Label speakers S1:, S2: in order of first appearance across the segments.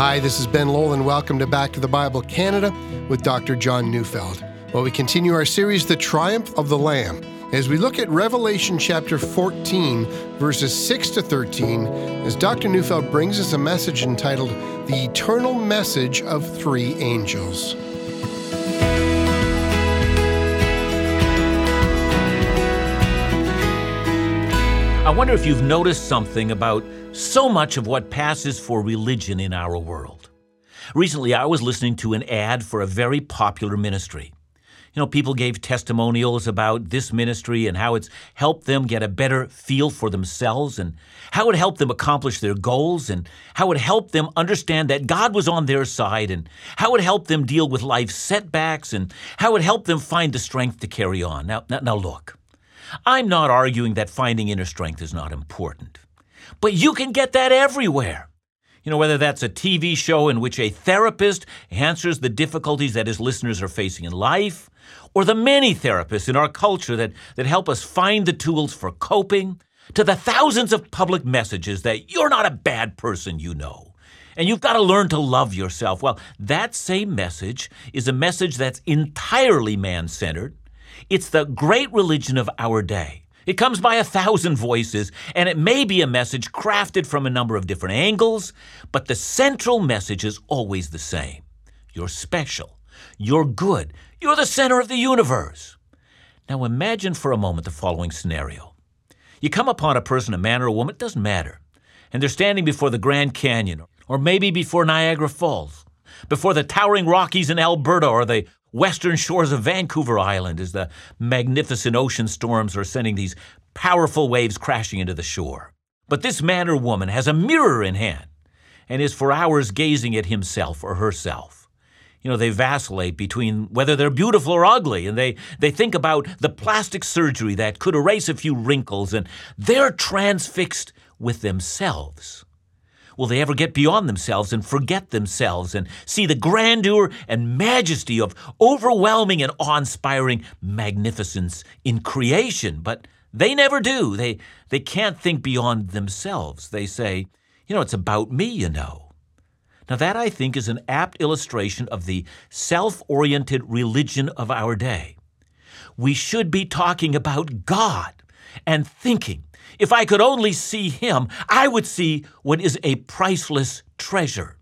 S1: Hi, this is Ben Lowell, and welcome to Back to the Bible Canada with Dr. John Neufeld. Well, we continue our series, The Triumph of the Lamb, as we look at Revelation chapter 14, verses 6 to 13, as Dr. Neufeld brings us a message entitled The Eternal Message of Three Angels.
S2: I wonder if you've noticed something about so much of what passes for religion in our world. Recently, I was listening to an ad for a very popular ministry. You know, people gave testimonials about this ministry and how it's helped them get a better feel for themselves and how it helped them accomplish their goals and how it helped them understand that God was on their side and how it helped them deal with life's setbacks and how it helped them find the strength to carry on. Now, now, now look. I'm not arguing that finding inner strength is not important, but you can get that everywhere. You know, whether that's a TV show in which a therapist answers the difficulties that his listeners are facing in life, or the many therapists in our culture that, that help us find the tools for coping, to the thousands of public messages that you're not a bad person, you know. And you've got to learn to love yourself. Well, that same message is a message that's entirely man centered it's the great religion of our day. It comes by a thousand voices, and it may be a message crafted from a number of different angles, but the central message is always the same. You're special. You're good. You're the center of the universe. Now imagine for a moment the following scenario. You come upon a person, a man or a woman, it doesn't matter, and they're standing before the Grand Canyon, or maybe before Niagara Falls, before the towering Rockies in Alberta, or the western shores of Vancouver Island as the magnificent ocean storms are sending these powerful waves crashing into the shore. But this man or woman has a mirror in hand and is for hours gazing at himself or herself. You know, they vacillate between whether they're beautiful or ugly, and they, they think about the plastic surgery that could erase a few wrinkles, and they're transfixed with themselves. Will they ever get beyond themselves and forget themselves and see the grandeur and majesty of overwhelming and awe inspiring magnificence in creation? But they never do. They, they can't think beyond themselves. They say, you know, it's about me, you know. Now, that I think is an apt illustration of the self oriented religion of our day. We should be talking about God and thinking if I could only see him, I would see what is a priceless treasure.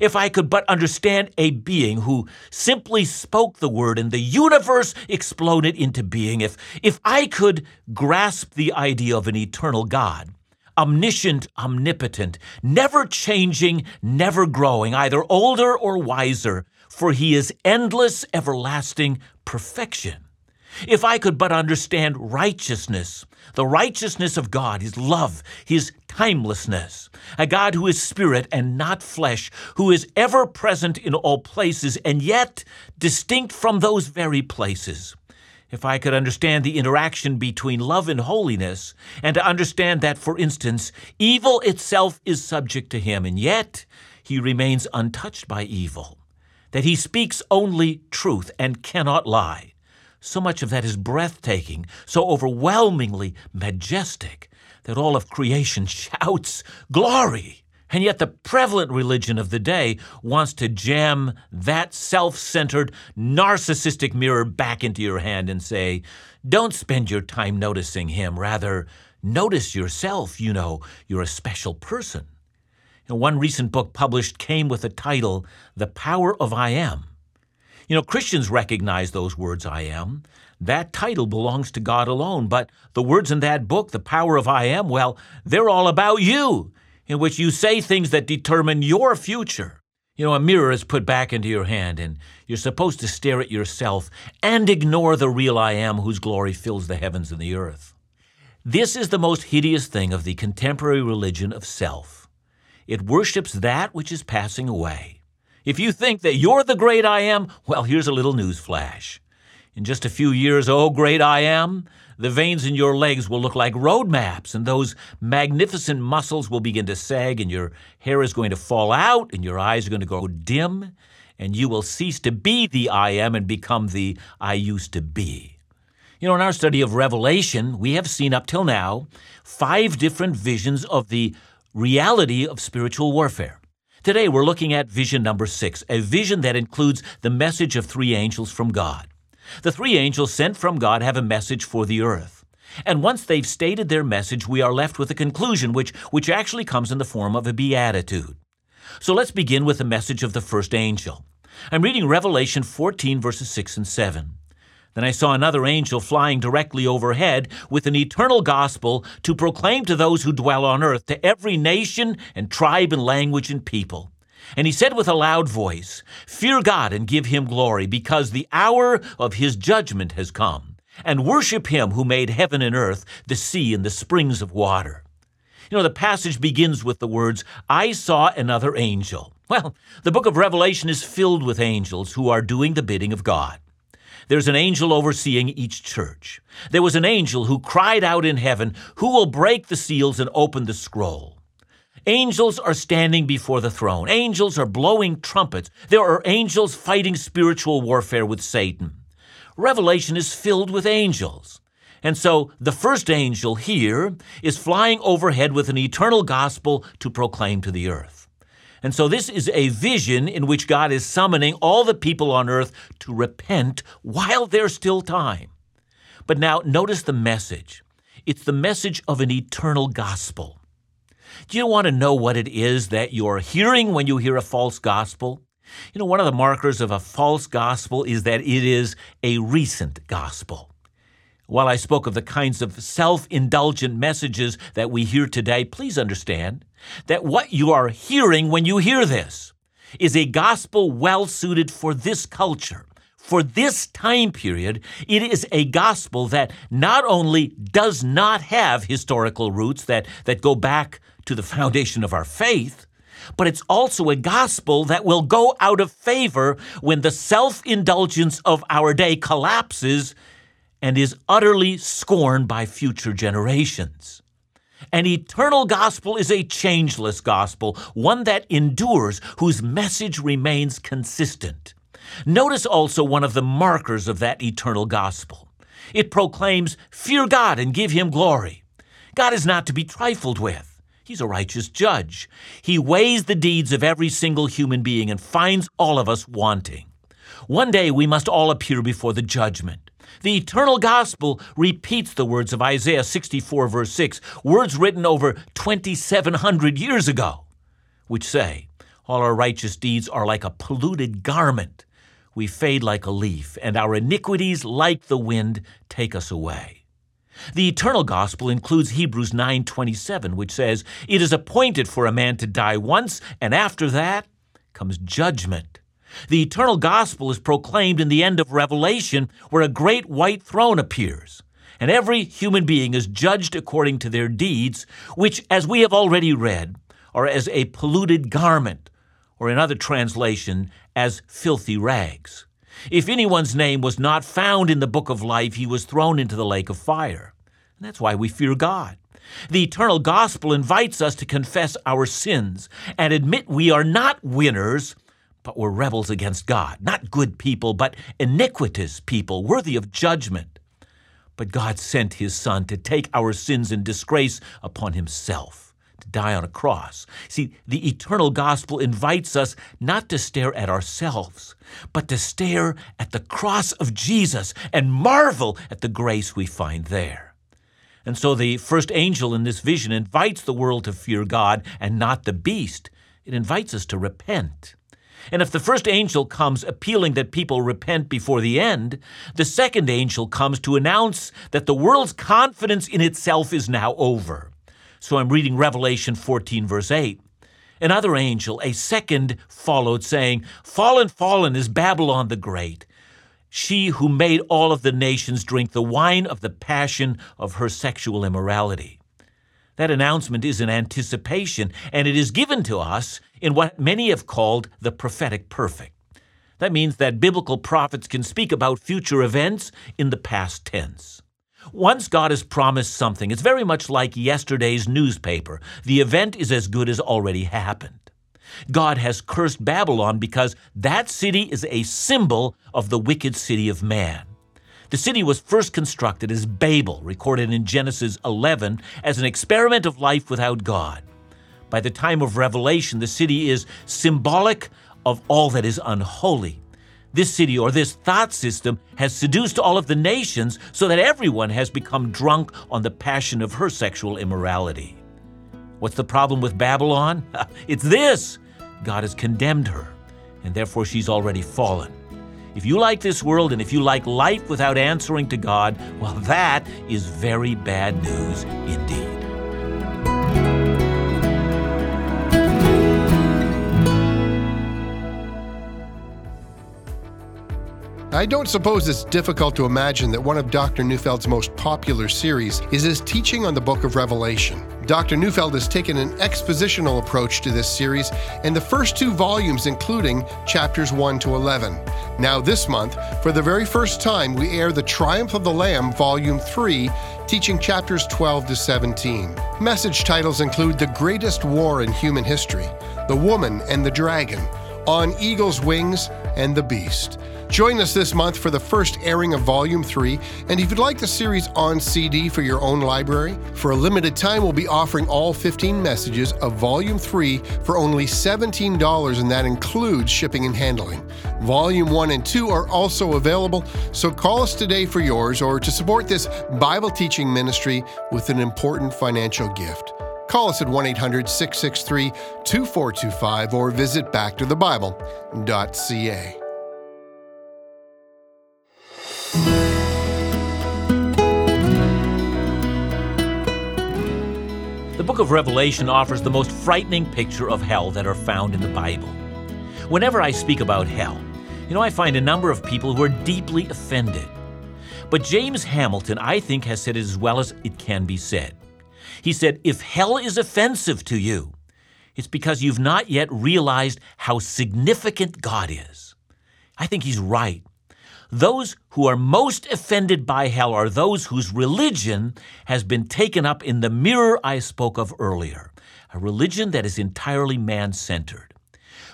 S2: If I could but understand a being who simply spoke the word and the universe exploded into being, if, if I could grasp the idea of an eternal God, omniscient, omnipotent, never changing, never growing, either older or wiser, for he is endless, everlasting perfection. If I could but understand righteousness, the righteousness of God, His love, His timelessness, a God who is spirit and not flesh, who is ever present in all places and yet distinct from those very places. If I could understand the interaction between love and holiness, and to understand that, for instance, evil itself is subject to Him, and yet He remains untouched by evil, that He speaks only truth and cannot lie so much of that is breathtaking, so overwhelmingly majestic, that all of creation shouts glory. And yet, the prevalent religion of the day wants to jam that self centered, narcissistic mirror back into your hand and say, Don't spend your time noticing him. Rather, notice yourself. You know, you're a special person. One recent book published came with the title, The Power of I Am. You know, Christians recognize those words, I am. That title belongs to God alone, but the words in that book, The Power of I Am, well, they're all about you, in which you say things that determine your future. You know, a mirror is put back into your hand, and you're supposed to stare at yourself and ignore the real I am whose glory fills the heavens and the earth. This is the most hideous thing of the contemporary religion of self. It worships that which is passing away. If you think that you're the great I am, well, here's a little news flash. In just a few years, oh great I am, the veins in your legs will look like road maps, and those magnificent muscles will begin to sag, and your hair is going to fall out, and your eyes are going to go dim, and you will cease to be the I am and become the I used to be. You know, in our study of Revelation, we have seen up till now five different visions of the reality of spiritual warfare. Today we're looking at vision number six, a vision that includes the message of three angels from God. The three angels sent from God have a message for the earth. And once they've stated their message, we are left with a conclusion, which, which actually comes in the form of a beatitude. So let's begin with the message of the first angel. I'm reading Revelation 14, verses 6 and 7. Then I saw another angel flying directly overhead with an eternal gospel to proclaim to those who dwell on earth, to every nation and tribe and language and people. And he said with a loud voice, Fear God and give him glory, because the hour of his judgment has come. And worship him who made heaven and earth, the sea and the springs of water. You know, the passage begins with the words, I saw another angel. Well, the book of Revelation is filled with angels who are doing the bidding of God. There's an angel overseeing each church. There was an angel who cried out in heaven, Who will break the seals and open the scroll? Angels are standing before the throne. Angels are blowing trumpets. There are angels fighting spiritual warfare with Satan. Revelation is filled with angels. And so the first angel here is flying overhead with an eternal gospel to proclaim to the earth. And so this is a vision in which God is summoning all the people on earth to repent while there's still time. But now notice the message. It's the message of an eternal gospel. Do you want to know what it is that you're hearing when you hear a false gospel? You know, one of the markers of a false gospel is that it is a recent gospel. While I spoke of the kinds of self indulgent messages that we hear today, please understand that what you are hearing when you hear this is a gospel well suited for this culture. For this time period, it is a gospel that not only does not have historical roots that, that go back to the foundation of our faith, but it's also a gospel that will go out of favor when the self indulgence of our day collapses and is utterly scorned by future generations. An eternal gospel is a changeless gospel, one that endures, whose message remains consistent. Notice also one of the markers of that eternal gospel. It proclaims, Fear God and give him glory. God is not to be trifled with. He's a righteous judge. He weighs the deeds of every single human being and finds all of us wanting. One day we must all appear before the judgment. The eternal gospel repeats the words of Isaiah 64, verse 6, words written over 2,700 years ago, which say, All our righteous deeds are like a polluted garment. We fade like a leaf, and our iniquities, like the wind, take us away. The eternal gospel includes Hebrews 9:27 which says, "It is appointed for a man to die once, and after that comes judgment." The eternal gospel is proclaimed in the end of Revelation, where a great white throne appears, and every human being is judged according to their deeds, which, as we have already read, are as a polluted garment, or in other translation, as filthy rags. If anyone's name was not found in the book of life, he was thrown into the lake of fire. And that's why we fear God. The eternal gospel invites us to confess our sins and admit we are not winners, but were rebels against God, not good people, but iniquitous people, worthy of judgment. But God sent his Son to take our sins and disgrace upon himself, to die on a cross. See, the eternal gospel invites us not to stare at ourselves, but to stare at the cross of Jesus and marvel at the grace we find there. And so the first angel in this vision invites the world to fear God and not the beast. It invites us to repent. And if the first angel comes appealing that people repent before the end, the second angel comes to announce that the world's confidence in itself is now over. So I'm reading Revelation 14, verse 8. Another angel, a second, followed, saying, Fallen, fallen is Babylon the Great, she who made all of the nations drink the wine of the passion of her sexual immorality. That announcement is an anticipation, and it is given to us in what many have called the prophetic perfect. That means that biblical prophets can speak about future events in the past tense. Once God has promised something, it's very much like yesterday's newspaper. The event is as good as already happened. God has cursed Babylon because that city is a symbol of the wicked city of man. The city was first constructed as Babel, recorded in Genesis 11, as an experiment of life without God. By the time of Revelation, the city is symbolic of all that is unholy. This city or this thought system has seduced all of the nations so that everyone has become drunk on the passion of her sexual immorality. What's the problem with Babylon? it's this God has condemned her, and therefore she's already fallen. If you like this world and if you like life without answering to God, well, that is very bad news indeed.
S1: I don't suppose it's difficult to imagine that one of Dr. Neufeld's most popular series is his teaching on the book of Revelation. Dr. Neufeld has taken an expositional approach to this series and the first two volumes, including chapters 1 to 11. Now, this month, for the very first time, we air The Triumph of the Lamb, Volume 3, teaching chapters 12 to 17. Message titles include The Greatest War in Human History, The Woman and the Dragon, On Eagle's Wings, and The Beast. Join us this month for the first airing of Volume 3, and if you'd like the series on CD for your own library, for a limited time we'll be offering all 15 messages of Volume 3 for only $17, and that includes shipping and handling. Volume 1 and 2 are also available, so call us today for yours or to support this Bible teaching ministry with an important financial gift. Call us at 1 800 663 2425 or visit backtothebible.ca.
S2: The book of Revelation offers the most frightening picture of hell that are found in the Bible. Whenever I speak about hell, you know, I find a number of people who are deeply offended. But James Hamilton, I think, has said it as well as it can be said. He said, If hell is offensive to you, it's because you've not yet realized how significant God is. I think he's right. Those who are most offended by hell are those whose religion has been taken up in the mirror I spoke of earlier, a religion that is entirely man centered.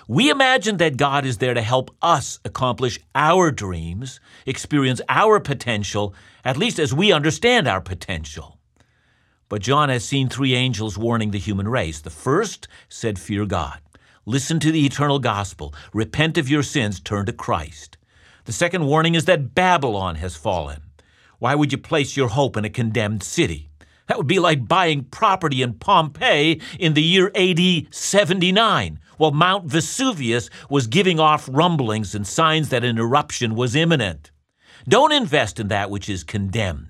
S2: We imagine that God is there to help us accomplish our dreams, experience our potential, at least as we understand our potential. But John has seen three angels warning the human race. The first said, Fear God. Listen to the eternal gospel. Repent of your sins. Turn to Christ. The second warning is that Babylon has fallen. Why would you place your hope in a condemned city? That would be like buying property in Pompeii in the year AD 79, while Mount Vesuvius was giving off rumblings and signs that an eruption was imminent. Don't invest in that which is condemned.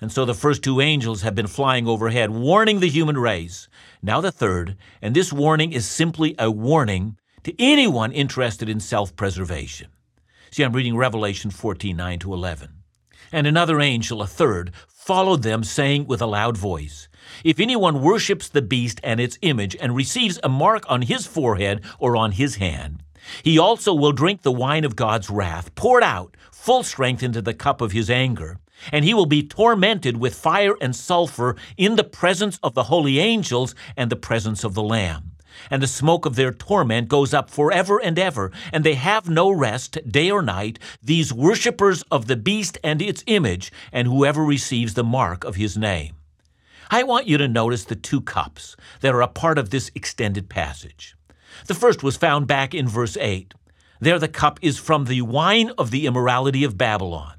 S2: And so the first two angels have been flying overhead, warning the human race. Now the third, and this warning is simply a warning to anyone interested in self preservation. See, I'm reading Revelation 14 9 to 11. And another angel, a third, followed them, saying with a loud voice, If anyone worships the beast and its image and receives a mark on his forehead or on his hand, he also will drink the wine of God's wrath, poured out full strength into the cup of his anger. And he will be tormented with fire and sulfur in the presence of the holy angels and the presence of the Lamb and the smoke of their torment goes up forever and ever, and they have no rest day or night, these worshippers of the beast and its image, and whoever receives the mark of his name. I want you to notice the two cups that are a part of this extended passage. The first was found back in verse 8. There the cup is from the wine of the immorality of Babylon.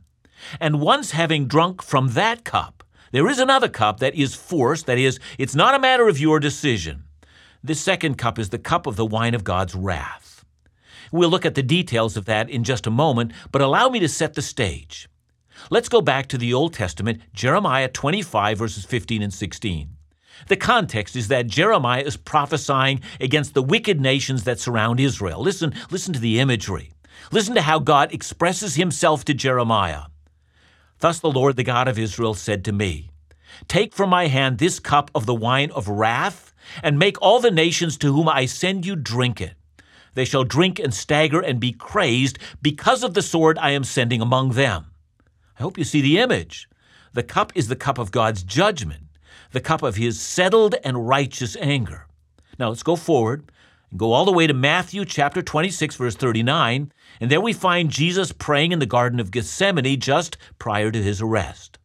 S2: And once having drunk from that cup, there is another cup that is forced, that is, it's not a matter of your decision. This second cup is the cup of the wine of God's wrath. We'll look at the details of that in just a moment, but allow me to set the stage. Let's go back to the Old Testament, Jeremiah 25, verses 15 and 16. The context is that Jeremiah is prophesying against the wicked nations that surround Israel. Listen, listen to the imagery. Listen to how God expresses himself to Jeremiah. Thus the Lord, the God of Israel, said to me, Take from my hand this cup of the wine of wrath and make all the nations to whom I send you drink it. They shall drink and stagger and be crazed because of the sword I am sending among them. I hope you see the image. The cup is the cup of God's judgment, the cup of his settled and righteous anger. Now let's go forward and go all the way to Matthew chapter 26, verse 39, and there we find Jesus praying in the Garden of Gethsemane just prior to his arrest.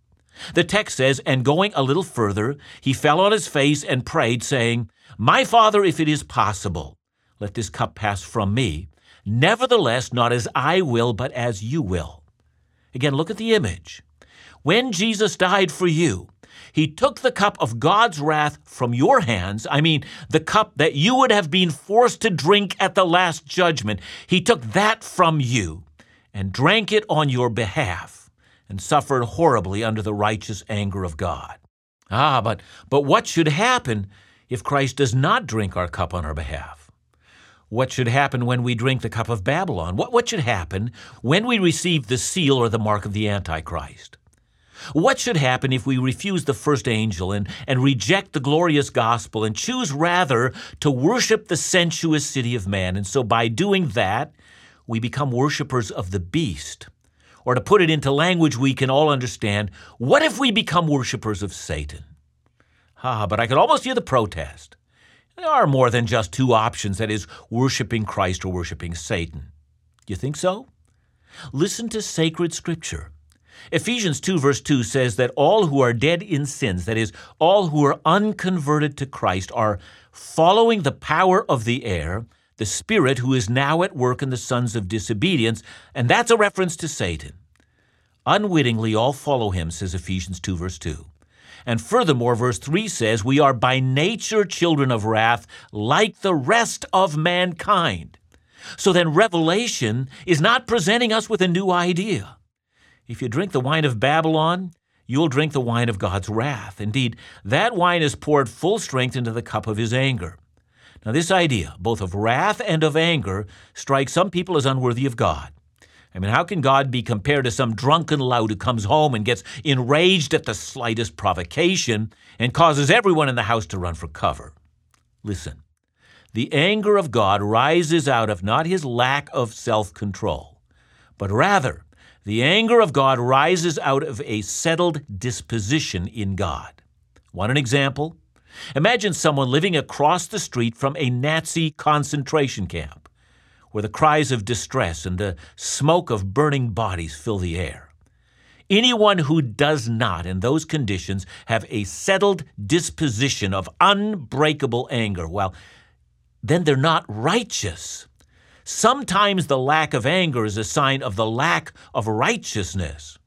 S2: The text says, And going a little further, he fell on his face and prayed, saying, My Father, if it is possible, let this cup pass from me. Nevertheless, not as I will, but as you will. Again, look at the image. When Jesus died for you, he took the cup of God's wrath from your hands. I mean, the cup that you would have been forced to drink at the last judgment. He took that from you and drank it on your behalf and suffered horribly under the righteous anger of God. Ah, but, but what should happen if Christ does not drink our cup on our behalf? What should happen when we drink the cup of Babylon? What, what should happen when we receive the seal or the mark of the Antichrist? What should happen if we refuse the first angel and, and reject the glorious gospel and choose rather to worship the sensuous city of man? And so by doing that, we become worshippers of the beast. Or to put it into language we can all understand, what if we become worshippers of Satan? Ah, but I could almost hear the protest. There are more than just two options that is, worshiping Christ or worshiping Satan. You think so? Listen to sacred scripture. Ephesians 2, verse 2 says that all who are dead in sins, that is, all who are unconverted to Christ, are following the power of the air, the Spirit who is now at work in the sons of disobedience, and that's a reference to Satan. Unwittingly, all follow him, says Ephesians 2, verse 2. And furthermore, verse 3 says, We are by nature children of wrath, like the rest of mankind. So then, Revelation is not presenting us with a new idea. If you drink the wine of Babylon, you'll drink the wine of God's wrath. Indeed, that wine is poured full strength into the cup of his anger. Now, this idea, both of wrath and of anger, strikes some people as unworthy of God. I mean, how can God be compared to some drunken lout who comes home and gets enraged at the slightest provocation and causes everyone in the house to run for cover? Listen, the anger of God rises out of not his lack of self control, but rather the anger of God rises out of a settled disposition in God. Want an example? Imagine someone living across the street from a Nazi concentration camp, where the cries of distress and the smoke of burning bodies fill the air. Anyone who does not, in those conditions, have a settled disposition of unbreakable anger, well, then they're not righteous. Sometimes the lack of anger is a sign of the lack of righteousness.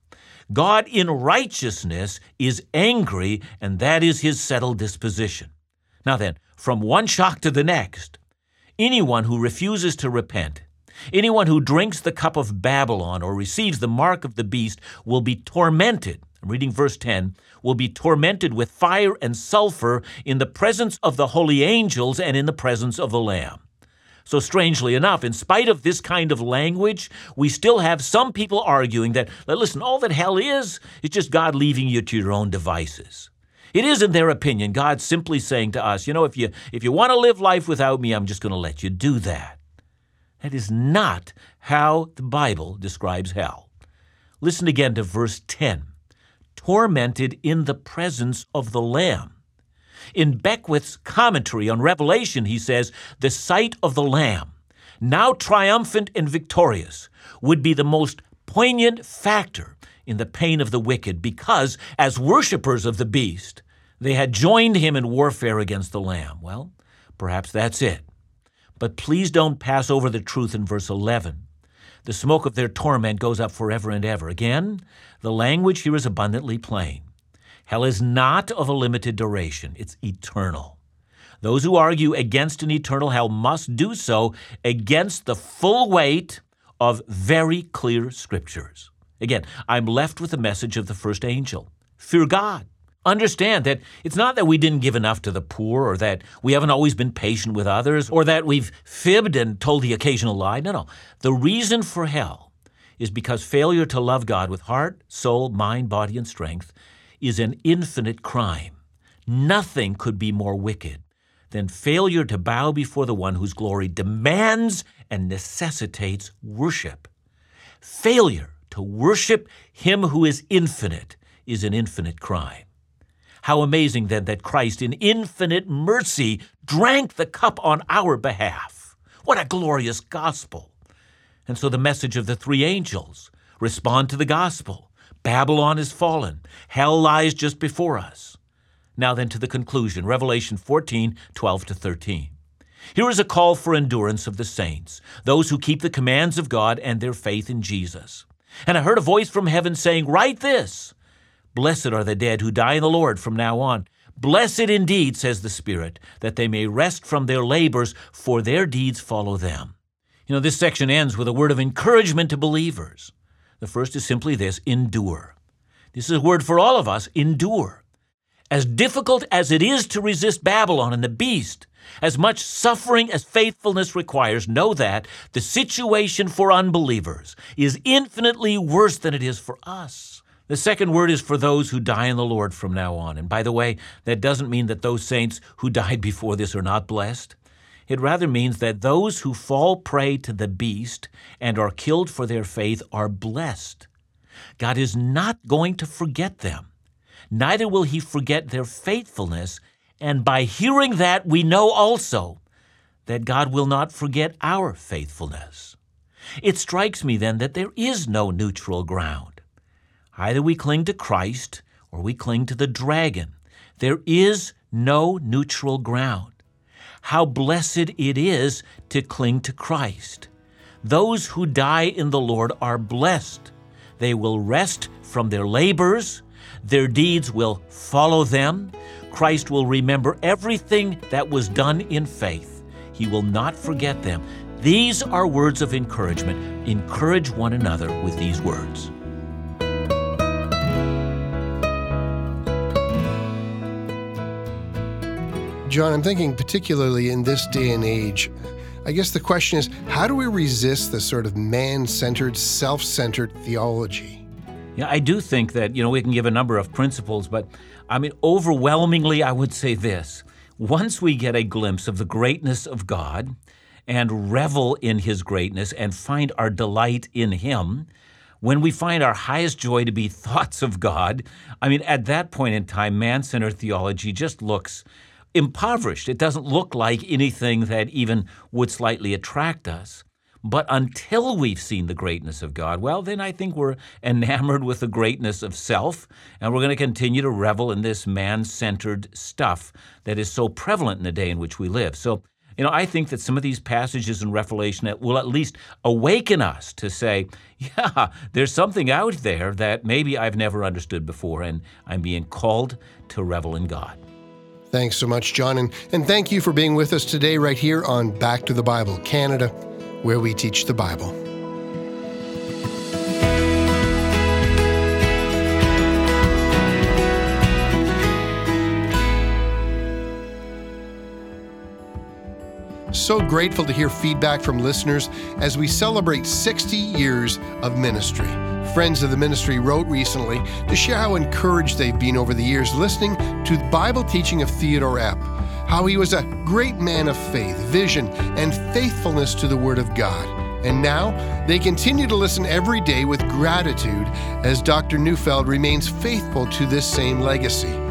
S2: God in righteousness is angry, and that is his settled disposition. Now then, from one shock to the next, anyone who refuses to repent, anyone who drinks the cup of Babylon or receives the mark of the beast will be tormented. I'm reading verse 10 will be tormented with fire and sulfur in the presence of the holy angels and in the presence of the Lamb. So, strangely enough, in spite of this kind of language, we still have some people arguing that, listen, all that hell is, is just God leaving you to your own devices. It is, in their opinion, God simply saying to us, you know, if you, if you want to live life without me, I'm just going to let you do that. That is not how the Bible describes hell. Listen again to verse 10 tormented in the presence of the Lamb. In Beckwith's commentary on Revelation, he says, The sight of the Lamb, now triumphant and victorious, would be the most poignant factor in the pain of the wicked because, as worshippers of the beast, they had joined him in warfare against the Lamb. Well, perhaps that's it. But please don't pass over the truth in verse 11. The smoke of their torment goes up forever and ever. Again, the language here is abundantly plain. Hell is not of a limited duration, it's eternal. Those who argue against an eternal hell must do so against the full weight of very clear scriptures. Again, I'm left with the message of the first angel fear God. Understand that it's not that we didn't give enough to the poor or that we haven't always been patient with others or that we've fibbed and told the occasional lie. No, no. The reason for hell is because failure to love God with heart, soul, mind, body, and strength is an infinite crime. Nothing could be more wicked than failure to bow before the one whose glory demands and necessitates worship. Failure to worship him who is infinite is an infinite crime. How amazing then that Christ, in infinite mercy, drank the cup on our behalf. What a glorious gospel! And so the message of the three angels respond to the gospel Babylon is fallen. Hell lies just before us. Now then to the conclusion, Revelation 14, 12 to 13. Here is a call for endurance of the saints, those who keep the commands of God and their faith in Jesus. And I heard a voice from heaven saying, Write this Blessed are the dead who die in the Lord from now on. Blessed indeed, says the Spirit, that they may rest from their labors, for their deeds follow them. You know, this section ends with a word of encouragement to believers. The first is simply this endure. This is a word for all of us endure. As difficult as it is to resist Babylon and the beast, as much suffering as faithfulness requires, know that the situation for unbelievers is infinitely worse than it is for us. The second word is for those who die in the Lord from now on. And by the way, that doesn't mean that those saints who died before this are not blessed. It rather means that those who fall prey to the beast and are killed for their faith are blessed. God is not going to forget them. Neither will he forget their faithfulness and by hearing that, we know also that God will not forget our faithfulness. It strikes me then that there is no neutral ground. Either we cling to Christ or we cling to the dragon. There is no neutral ground. How blessed it is to cling to Christ. Those who die in the Lord are blessed. They will rest from their labors, their deeds will follow them, Christ will remember everything that was done in faith. He will not forget them. These are words of encouragement. Encourage one another with these words.
S1: John, I'm thinking particularly in this day and age, I guess the question is how do we resist the sort of man centered, self centered theology?
S2: Yeah, I do think that, you know, we can give a number of principles, but I mean, overwhelmingly, I would say this. Once we get a glimpse of the greatness of God and revel in His greatness and find our delight in Him, when we find our highest joy to be thoughts of God, I mean, at that point in time, man centered theology just looks impoverished. It doesn't look like anything that even would slightly attract us. But until we've seen the greatness of God, well, then I think we're enamored with the greatness of self, and we're going to continue to revel in this man centered stuff that is so prevalent in the day in which we live. So, you know, I think that some of these passages in Revelation will at least awaken us to say, yeah, there's something out there that maybe I've never understood before, and I'm being called to revel in God.
S1: Thanks so much, John, and, and thank you for being with us today, right here on Back to the Bible Canada where we teach the Bible. So grateful to hear feedback from listeners as we celebrate 60 years of ministry. Friends of the ministry wrote recently to share how encouraged they've been over the years listening to the Bible teaching of Theodore Epp how he was a great man of faith, vision, and faithfulness to the Word of God. And now they continue to listen every day with gratitude as Dr. Neufeld remains faithful to this same legacy.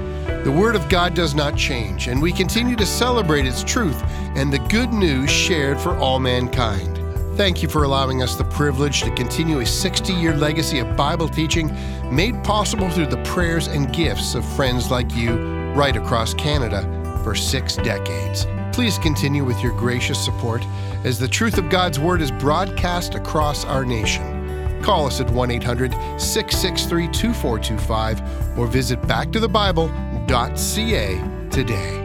S1: The Word of God does not change, and we continue to celebrate its truth and the good news shared for all mankind. Thank you for allowing us the privilege to continue a 60 year legacy of Bible teaching made possible through the prayers and gifts of friends like you right across Canada for six decades. Please continue with your gracious support as the truth of God's Word is broadcast across our nation. Call us at 1 800 663 2425 or visit backtothebible.ca today.